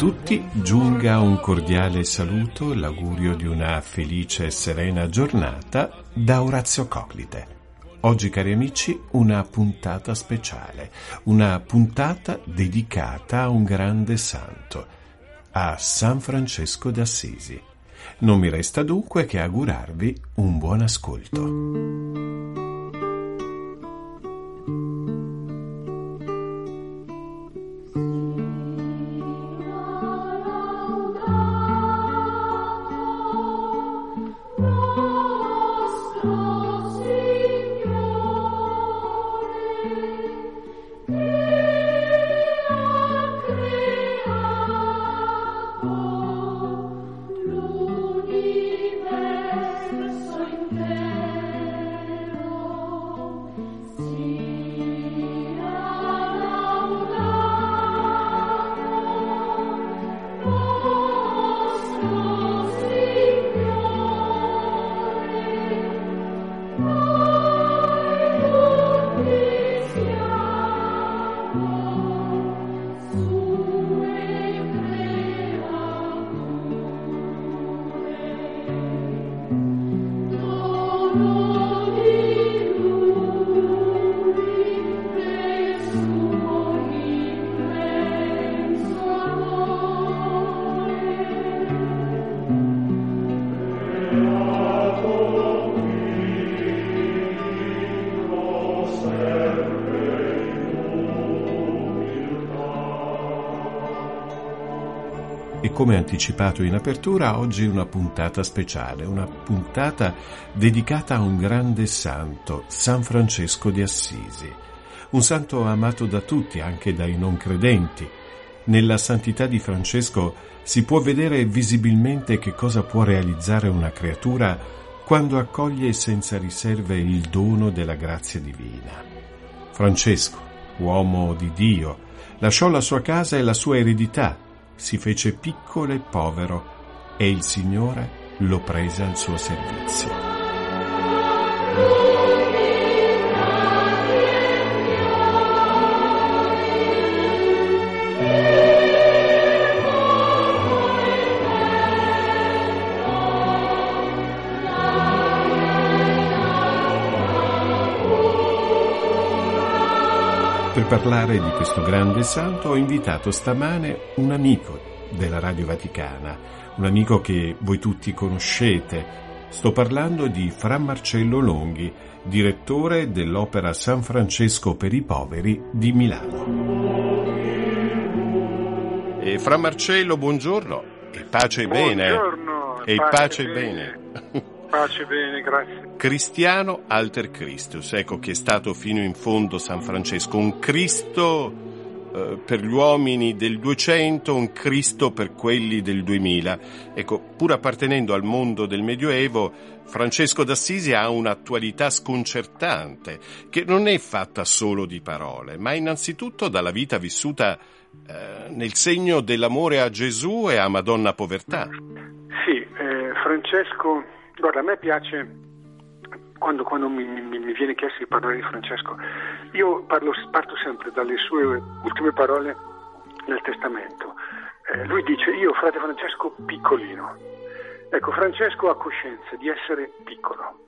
tutti giunga un cordiale saluto, l'augurio di una felice e serena giornata da Orazio Coclite. Oggi, cari amici, una puntata speciale, una puntata dedicata a un grande santo, a San Francesco d'Assisi. Non mi resta dunque che augurarvi un buon ascolto. E come anticipato in apertura, oggi una puntata speciale, una puntata dedicata a un grande santo, San Francesco di Assisi. Un santo amato da tutti, anche dai non credenti. Nella santità di Francesco si può vedere visibilmente che cosa può realizzare una creatura quando accoglie senza riserve il dono della grazia divina. Francesco, uomo di Dio, lasciò la sua casa e la sua eredità si fece piccolo e povero e il Signore lo prese al suo servizio. Per parlare di questo grande santo ho invitato stamane un amico della Radio Vaticana, un amico che voi tutti conoscete. Sto parlando di Fra Marcello Longhi, direttore dell'opera San Francesco per i poveri di Milano. E Fra Marcello, buongiorno. E pace e bene. Buongiorno. E pace e bene. Pace bene, grazie. Cristiano alter Christus, ecco che è stato fino in fondo San Francesco, un Cristo eh, per gli uomini del 200, un Cristo per quelli del 2000. Ecco, pur appartenendo al mondo del Medioevo, Francesco d'Assisi ha un'attualità sconcertante, che non è fatta solo di parole, ma innanzitutto dalla vita vissuta eh, nel segno dell'amore a Gesù e a Madonna Povertà. Sì, eh, Francesco Guarda, a me piace quando, quando mi, mi, mi, viene chiesto di parlare di Francesco, io parlo, parto sempre dalle sue ultime parole nel testamento. Eh, lui dice, io frate Francesco piccolino. Ecco, Francesco ha coscienza di essere piccolo,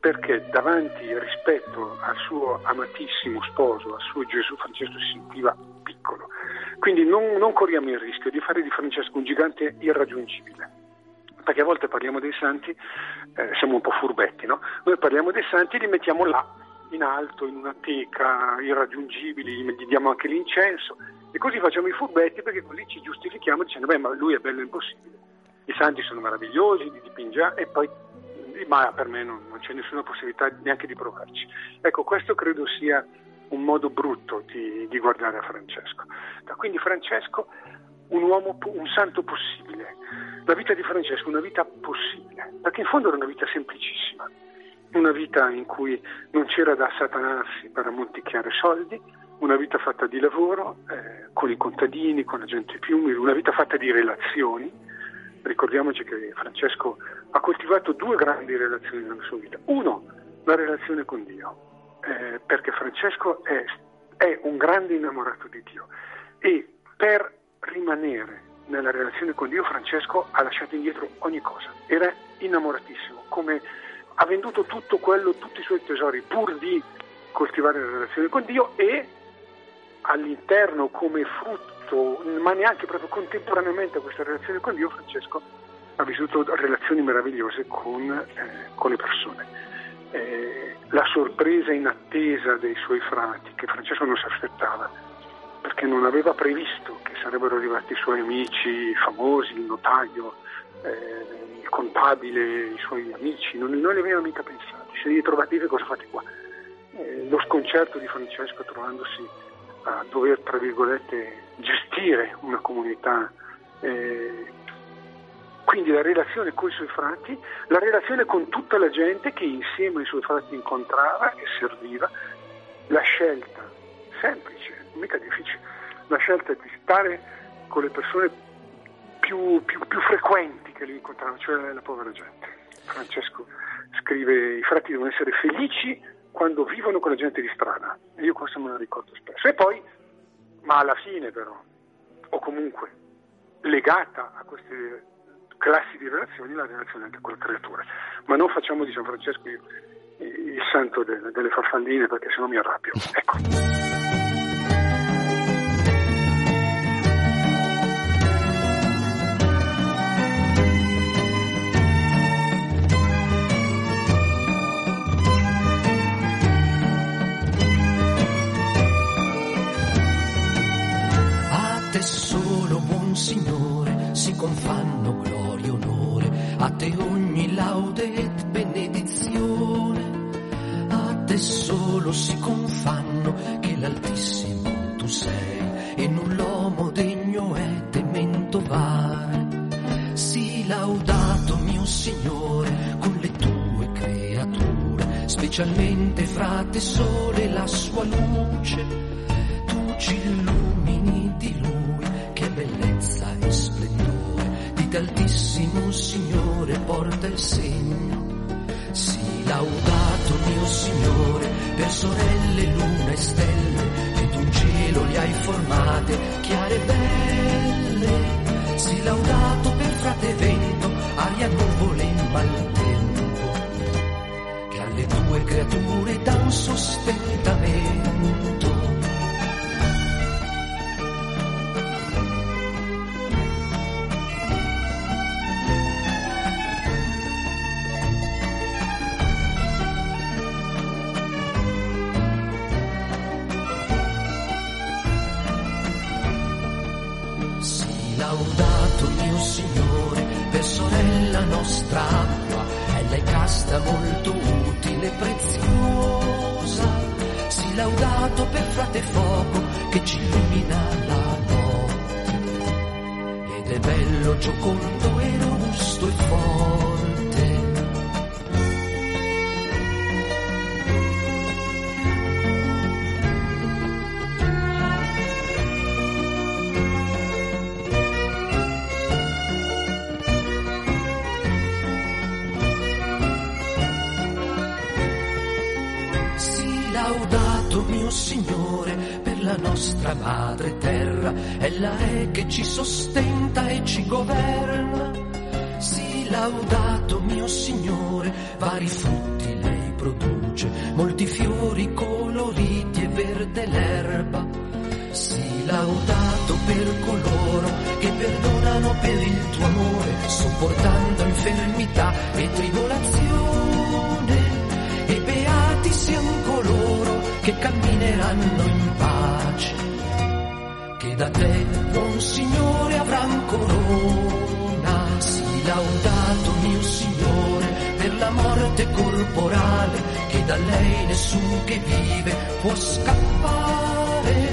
perché davanti rispetto al suo amatissimo sposo, al suo Gesù, Francesco si sentiva piccolo. Quindi non, non corriamo il rischio di fare di Francesco un gigante irraggiungibile perché a volte parliamo dei santi, eh, siamo un po' furbetti, no? Noi parliamo dei santi e li mettiamo là, in alto, in una teca, irraggiungibili, gli diamo anche l'incenso e così facciamo i furbetti perché così ci giustifichiamo dicendo beh ma lui è bello impossibile, i santi sono meravigliosi, li dipingiamo e poi ma per me non, non c'è nessuna possibilità neanche di provarci. Ecco, questo credo sia un modo brutto di, di guardare a Francesco. Quindi Francesco, un uomo, un santo possibile. La vita di Francesco una vita possibile, perché in fondo era una vita semplicissima, una vita in cui non c'era da satanarsi per ammonticchiare soldi, una vita fatta di lavoro, eh, con i contadini, con la gente più umile, una vita fatta di relazioni. Ricordiamoci che Francesco ha coltivato due grandi relazioni nella sua vita. Uno, la relazione con Dio, eh, perché Francesco è, è un grande innamorato di Dio e per rimanere nella relazione con Dio Francesco ha lasciato indietro ogni cosa, era innamoratissimo, come ha venduto tutto quello, tutti i suoi tesori pur di coltivare la relazione con Dio e all'interno come frutto, ma neanche proprio contemporaneamente a questa relazione con Dio, Francesco ha vissuto relazioni meravigliose con, eh, con le persone. Eh, la sorpresa inattesa dei suoi frati, che Francesco non si aspettava, perché non aveva previsto che sarebbero arrivati i suoi amici famosi, il notaio, eh, il contabile, i suoi amici, non, non li aveva mica pensati. Se li trovati che cosa fate qua? Eh, lo sconcerto di Francesco trovandosi a dover, tra virgolette, gestire una comunità. Eh, quindi la relazione con i suoi frati, la relazione con tutta la gente che insieme ai suoi frati incontrava e serviva, la scelta semplice, mica difficile, la scelta di stare con le persone più, più, più frequenti che lui incontrava, cioè la povera gente. Francesco scrive i frati devono essere felici quando vivono con la gente di strada. Io questo me lo ricordo spesso. E poi, ma alla fine però, o comunque legata a queste classi di relazioni, la relazione anche con le creature. Ma non facciamo di San Francesco il, il santo delle, delle farfalline perché sennò mi arrabbio. Ecco. Confanno gloria e onore, a te ogni laude e benedizione, a te solo si confanno che l'Altissimo tu sei. E non l'uomo degno è temento vare. Sii laudato mio Signore con le tue creature, specialmente fra te sole la sua luce, tu ci illumini d'altissimo Signore porta il segno. Sii laudato mio Signore per sorelle, luna e stelle, che tu cielo li hai formate, chiare e belle. Sii laudato per frate vento, aria, nuvole e maltempo, che alle tue creature dà un sostentamento. Ci sostenta e ci governa. Sii laudato mio Signore, vari frutti lei produce, molti fiori coloriti e verde l'erba. Sii laudato per coloro che perdonano per il tuo amore, sopportando infermità e tribolazione. E beati siano coloro che cammineranno in pace che da te, buon Signore, avran corona. Sii laudato, mio Signore, per la morte corporale che da lei nessuno che vive può scappare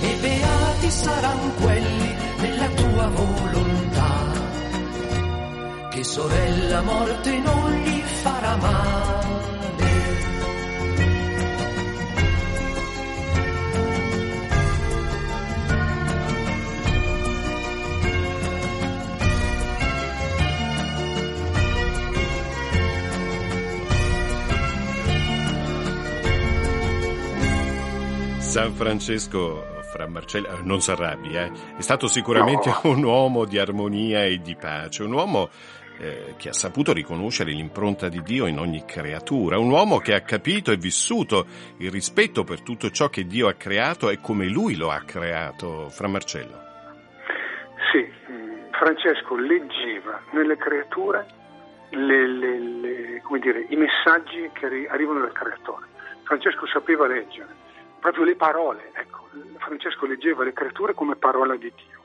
e beati saranno quelli nella tua volontà che sorella morte non gli farà male San Francesco fra Marcello, eh, non si arrabbi, eh? è stato sicuramente no. un uomo di armonia e di pace, un uomo eh, che ha saputo riconoscere l'impronta di Dio in ogni creatura, un uomo che ha capito e vissuto il rispetto per tutto ciò che Dio ha creato e come lui lo ha creato, fra Marcello. Sì, Francesco leggeva nelle creature le, le, le, dire, i messaggi che arrivano dal creatore. Francesco sapeva leggere proprio le parole. Ecco, Francesco leggeva le creature come parola di Dio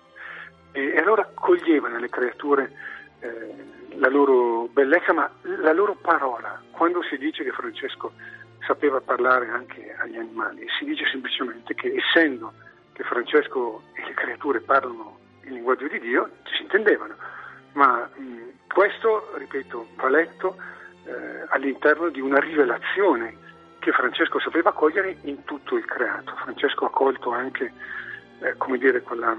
e, e allora coglieva nelle creature eh, la loro bellezza, ma la loro parola. Quando si dice che Francesco sapeva parlare anche agli animali, si dice semplicemente che essendo che Francesco e le creature parlano il linguaggio di Dio, si intendevano. Ma mh, questo, ripeto, va letto eh, all'interno di una rivelazione che Francesco sapeva cogliere in tutto il creato. Francesco ha colto anche, eh, come dire, quella,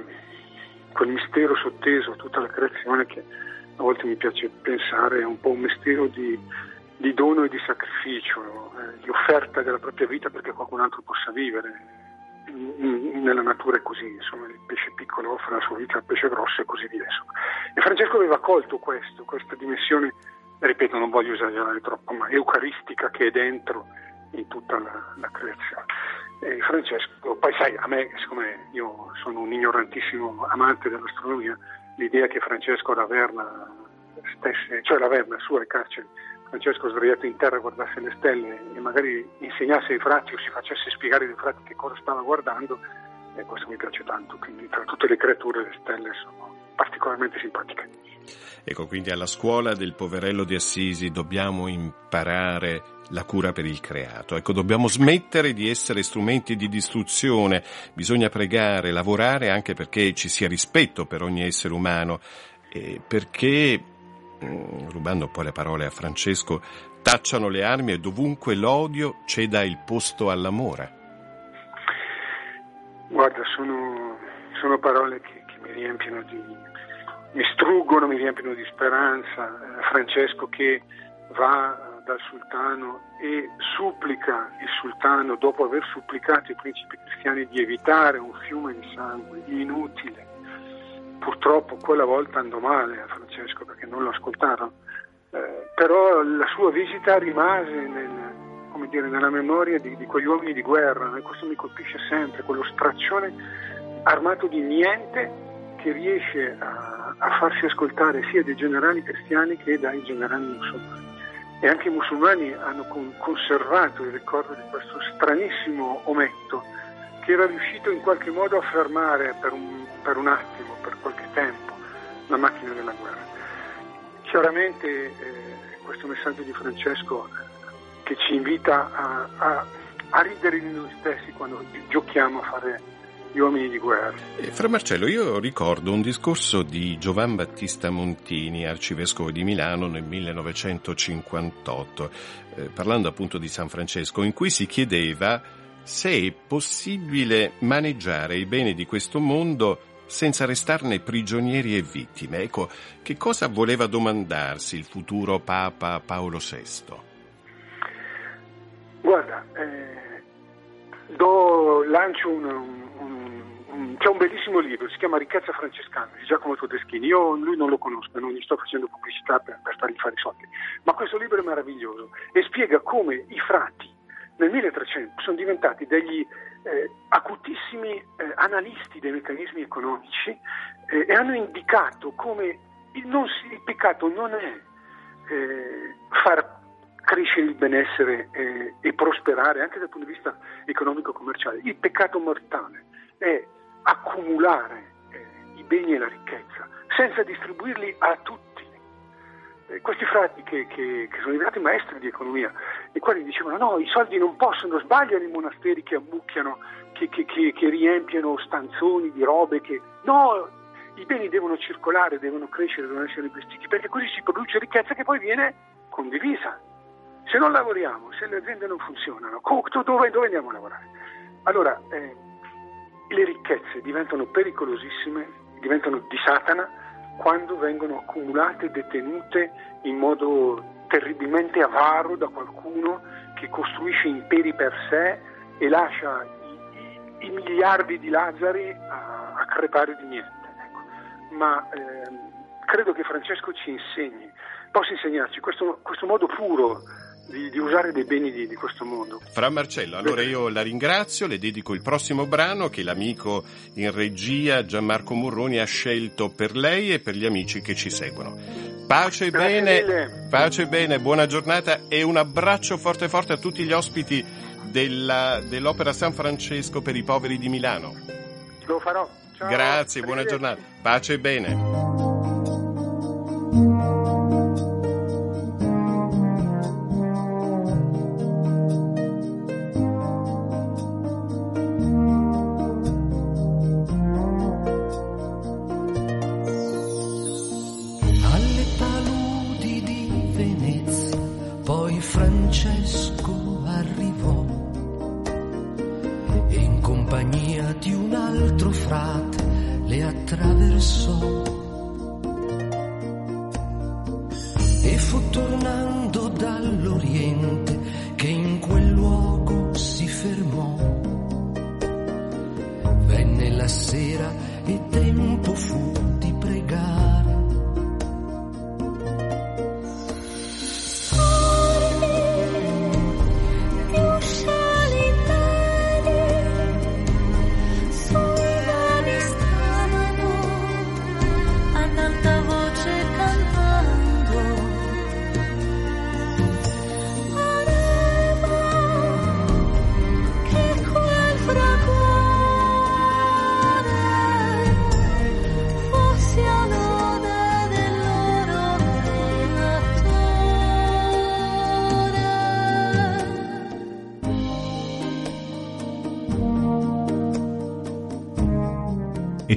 quel mistero sotteso a tutta la creazione che a volte mi piace pensare è un po' un mistero di, di dono e di sacrificio, eh, di offerta della propria vita perché qualcun altro possa vivere. nella natura è così, insomma, il pesce piccolo offre la sua vita al pesce grosso e così via. Insomma. E Francesco aveva colto questo, questa dimensione, ripeto, non voglio esagerare troppo, ma eucaristica che è dentro in tutta la, la creazione. E Francesco, poi sai, a me, siccome io sono un ignorantissimo amante dell'astronomia, l'idea che Francesco Raverna stesse, cioè Raverna su alle carceri, Francesco sdraiato in terra guardasse le stelle e magari insegnasse ai frati o si facesse spiegare ai frati che cosa stava guardando, e questo mi piace tanto, quindi tra tutte le creature le stelle sono particolarmente simpatiche. Ecco, quindi alla scuola del poverello di Assisi dobbiamo imparare la cura per il creato. Ecco, dobbiamo smettere di essere strumenti di distruzione, bisogna pregare, lavorare anche perché ci sia rispetto per ogni essere umano, e perché, mm, rubando poi le parole a Francesco, tacciano le armi e dovunque l'odio ceda il posto all'amore. Guarda, sono, sono parole che, che mi riempiono di, mi struggono, mi riempiono di speranza. Eh, Francesco che va dal sultano e supplica il sultano, dopo aver supplicato i principi cristiani, di evitare un fiume di sangue inutile. Purtroppo quella volta andò male a Francesco perché non lo ascoltarono, eh, però la sua visita rimase nel, dire, nella memoria di, di, quegli uomini di guerra, e questo mi colpisce sempre, quello straccione armato di niente che riesce a, a farsi ascoltare sia dai generali cristiani che dai generali musulmani e anche i musulmani hanno conservato il ricordo di questo stranissimo ometto che era riuscito in qualche modo a fermare per un, per un attimo, per qualche tempo, la macchina della guerra. Chiaramente eh, questo messaggio di Francesco eh, che ci invita a, a, a ridere di noi stessi quando giochiamo a fare gli uomini di guerra. Eh, Fra Marcello, io ricordo un discorso di Giovan Battista Montini, arcivescovo di Milano nel 1958, eh, parlando appunto di San Francesco, in cui si chiedeva se è possibile maneggiare i beni di questo mondo senza restarne prigionieri e vittime. Ecco, che cosa voleva domandarsi il futuro Papa Paolo VI? Guarda, eh, do, lancio un, c'è un bellissimo libro, si chiama Ricchezza francescana di Giacomo Todeschini. Io lui non lo conosco, non gli sto facendo pubblicità per, per fargli fare i soldi, ma questo libro è meraviglioso e spiega come i frati nel 1300 sono diventati degli eh, acutissimi eh, analisti dei meccanismi economici eh, e hanno indicato come il, si, il peccato non è eh, far crescere il benessere eh, e prosperare anche dal punto di vista economico-commerciale, il peccato mortale è accumulare eh, i beni e la ricchezza senza distribuirli a tutti. Eh, questi frati che, che, che, sono diventati maestri di economia i quali dicevano no, i soldi non possono, sbagliano i monasteri che ammucchiano, che, che, riempiono stanzoni di robe, che no, i beni devono circolare, devono crescere, devono essere investiti, perché così si produce ricchezza che poi viene condivisa. Se non lavoriamo, se le aziende non funzionano, dove, dove andiamo a lavorare? Allora, eh, le ricchezze diventano pericolosissime, diventano di Satana quando vengono accumulate detenute in modo terribilmente avaro da qualcuno che costruisce imperi per sé e lascia i, i, i miliardi di Lazzari a, a crepare di niente ma eh, credo che Francesco ci insegni, possa insegnarci? Questo, questo modo puro di, di, usare dei beni di, di, questo mondo. Fra Marcello, allora io la ringrazio, le dedico il prossimo brano che l'amico in regia Gianmarco Murroni ha scelto per lei e per gli amici che ci seguono. Pace e bene, pace e bene, buona giornata e un abbraccio forte forte a tutti gli ospiti della, dell'Opera San Francesco per i poveri di Milano. Lo farò. Ciao, Grazie, buona giornata. Pace e bene. Attraversò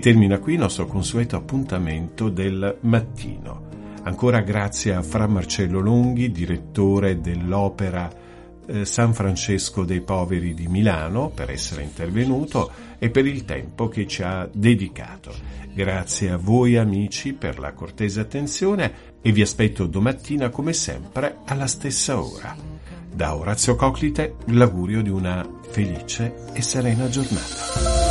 termina qui il nostro consueto appuntamento del mattino. Ancora grazie a Fra Marcello Longhi, direttore dell'opera eh, San Francesco dei Poveri di Milano, per essere intervenuto e per il tempo che ci ha dedicato. Grazie a voi amici per la cortese attenzione e vi aspetto domattina come sempre alla stessa ora. Da Orazio Coclite l'augurio di una felice e serena giornata.